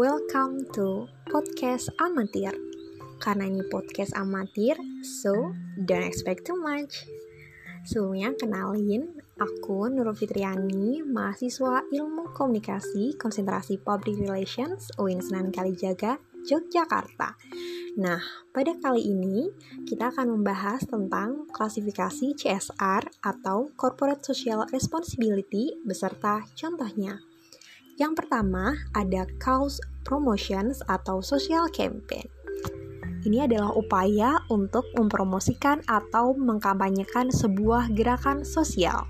welcome to podcast amatir. Karena ini podcast amatir, so don't expect too much. Sebelumnya kenalin, aku Nurul Fitriani, mahasiswa Ilmu Komunikasi, Konsentrasi Public Relations, UIN Senen Kalijaga, Yogyakarta. Nah, pada kali ini kita akan membahas tentang klasifikasi CSR atau Corporate Social Responsibility beserta contohnya. Yang pertama ada cause promotions atau social campaign. Ini adalah upaya untuk mempromosikan atau mengkampanyekan sebuah gerakan sosial.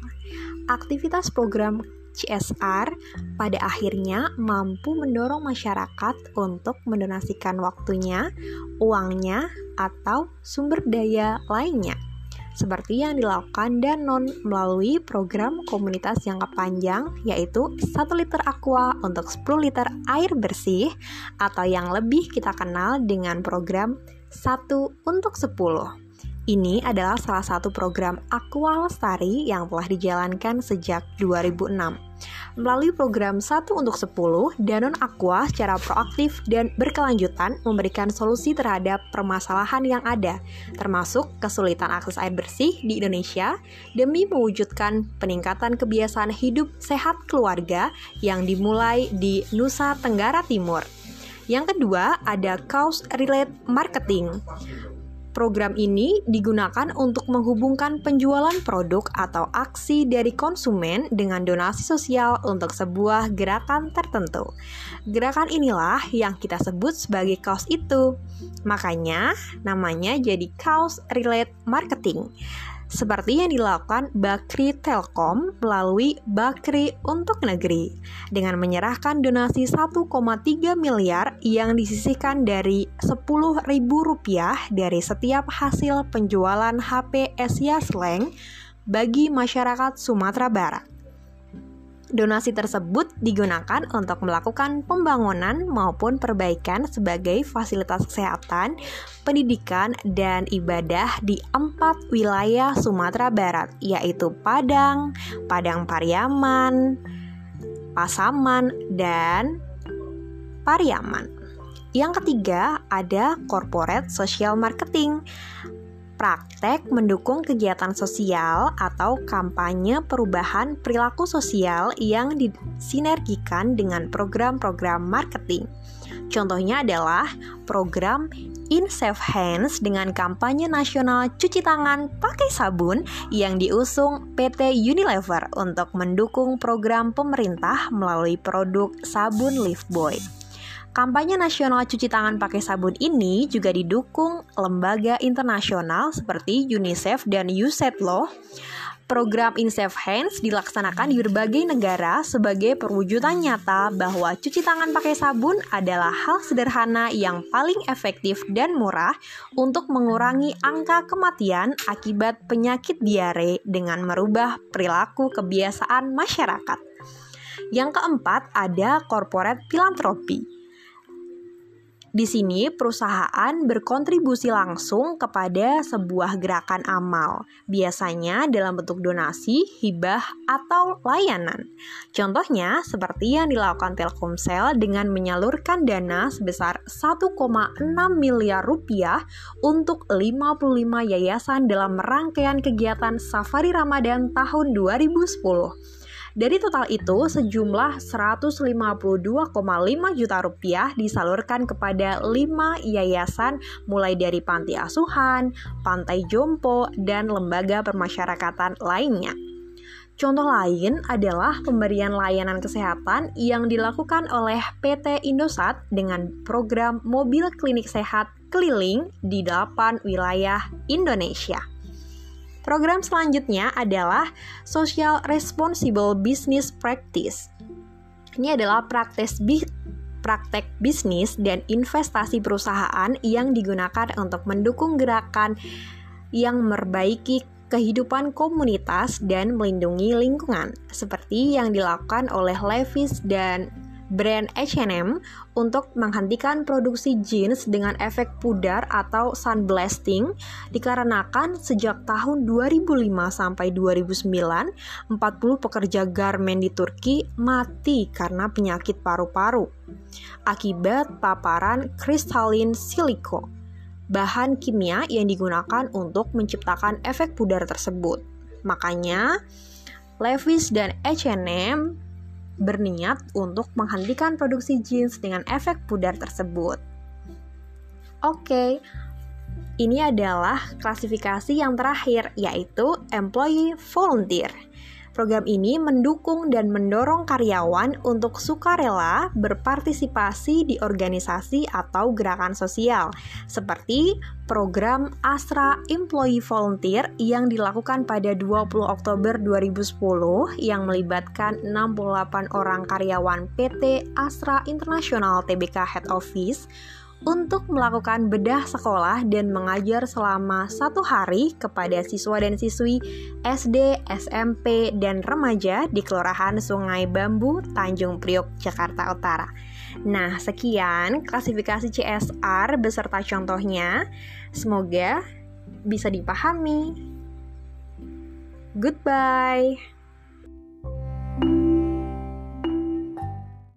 Aktivitas program CSR pada akhirnya mampu mendorong masyarakat untuk mendonasikan waktunya, uangnya, atau sumber daya lainnya seperti yang dilakukan Danon melalui program komunitas jangka panjang yaitu 1 liter aqua untuk 10 liter air bersih atau yang lebih kita kenal dengan program 1 untuk 10. Ini adalah salah satu program Aqua Lestari yang telah dijalankan sejak 2006. Melalui program 1 untuk 10, Danon Aqua secara proaktif dan berkelanjutan memberikan solusi terhadap permasalahan yang ada, termasuk kesulitan akses air bersih di Indonesia demi mewujudkan peningkatan kebiasaan hidup sehat keluarga yang dimulai di Nusa Tenggara Timur. Yang kedua, ada cause relate marketing. Program ini digunakan untuk menghubungkan penjualan produk atau aksi dari konsumen dengan donasi sosial untuk sebuah gerakan tertentu. Gerakan inilah yang kita sebut sebagai cause itu. Makanya namanya jadi cause relate marketing seperti yang dilakukan Bakri Telkom melalui Bakri untuk Negeri dengan menyerahkan donasi 1,3 miliar yang disisihkan dari Rp10.000 dari setiap hasil penjualan HP Asia Slang bagi masyarakat Sumatera Barat. Donasi tersebut digunakan untuk melakukan pembangunan maupun perbaikan sebagai fasilitas kesehatan, pendidikan, dan ibadah di empat wilayah Sumatera Barat, yaitu Padang, Padang Pariaman, Pasaman, dan Pariaman. Yang ketiga, ada corporate social marketing praktek mendukung kegiatan sosial atau kampanye perubahan perilaku sosial yang disinergikan dengan program-program marketing. Contohnya adalah program In Safe Hands dengan kampanye nasional cuci tangan pakai sabun yang diusung PT Unilever untuk mendukung program pemerintah melalui produk sabun Lifebuoy. Kampanye nasional cuci tangan pakai sabun ini juga didukung lembaga internasional seperti UNICEF dan USAID loh. Program In Safe Hands dilaksanakan di berbagai negara sebagai perwujudan nyata bahwa cuci tangan pakai sabun adalah hal sederhana yang paling efektif dan murah untuk mengurangi angka kematian akibat penyakit diare dengan merubah perilaku kebiasaan masyarakat. Yang keempat ada corporate philanthropy. Di sini, perusahaan berkontribusi langsung kepada sebuah gerakan amal, biasanya dalam bentuk donasi, hibah, atau layanan. Contohnya, seperti yang dilakukan Telkomsel dengan menyalurkan dana sebesar 1,6 miliar rupiah untuk 55 yayasan dalam rangkaian kegiatan Safari Ramadan tahun 2010. Dari total itu, sejumlah 152,5 juta rupiah disalurkan kepada 5 yayasan mulai dari panti asuhan, pantai jompo, dan lembaga permasyarakatan lainnya. Contoh lain adalah pemberian layanan kesehatan yang dilakukan oleh PT Indosat dengan program mobil klinik sehat keliling di 8 wilayah Indonesia. Program selanjutnya adalah Social Responsible Business Practice. Ini adalah praktek bi praktek bisnis dan investasi perusahaan yang digunakan untuk mendukung gerakan yang memperbaiki kehidupan komunitas dan melindungi lingkungan, seperti yang dilakukan oleh Levis dan brand H&M untuk menghentikan produksi jeans dengan efek pudar atau sunblasting dikarenakan sejak tahun 2005 sampai 2009 40 pekerja garmen di Turki mati karena penyakit paru-paru akibat paparan kristalin siliko bahan kimia yang digunakan untuk menciptakan efek pudar tersebut. Makanya, Levi's dan H&M berniat untuk menghentikan produksi jeans dengan efek pudar tersebut. Oke, ini adalah klasifikasi yang terakhir, yaitu employee volunteer. Program ini mendukung dan mendorong karyawan untuk sukarela berpartisipasi di organisasi atau gerakan sosial, seperti program Astra Employee Volunteer yang dilakukan pada 20 Oktober 2010 yang melibatkan 68 orang karyawan PT Astra International Tbk Head Office untuk melakukan bedah sekolah dan mengajar selama satu hari kepada siswa dan siswi SD, SMP, dan remaja di Kelurahan Sungai Bambu, Tanjung Priok, Jakarta Utara. Nah, sekian klasifikasi CSR beserta contohnya. Semoga bisa dipahami. Goodbye.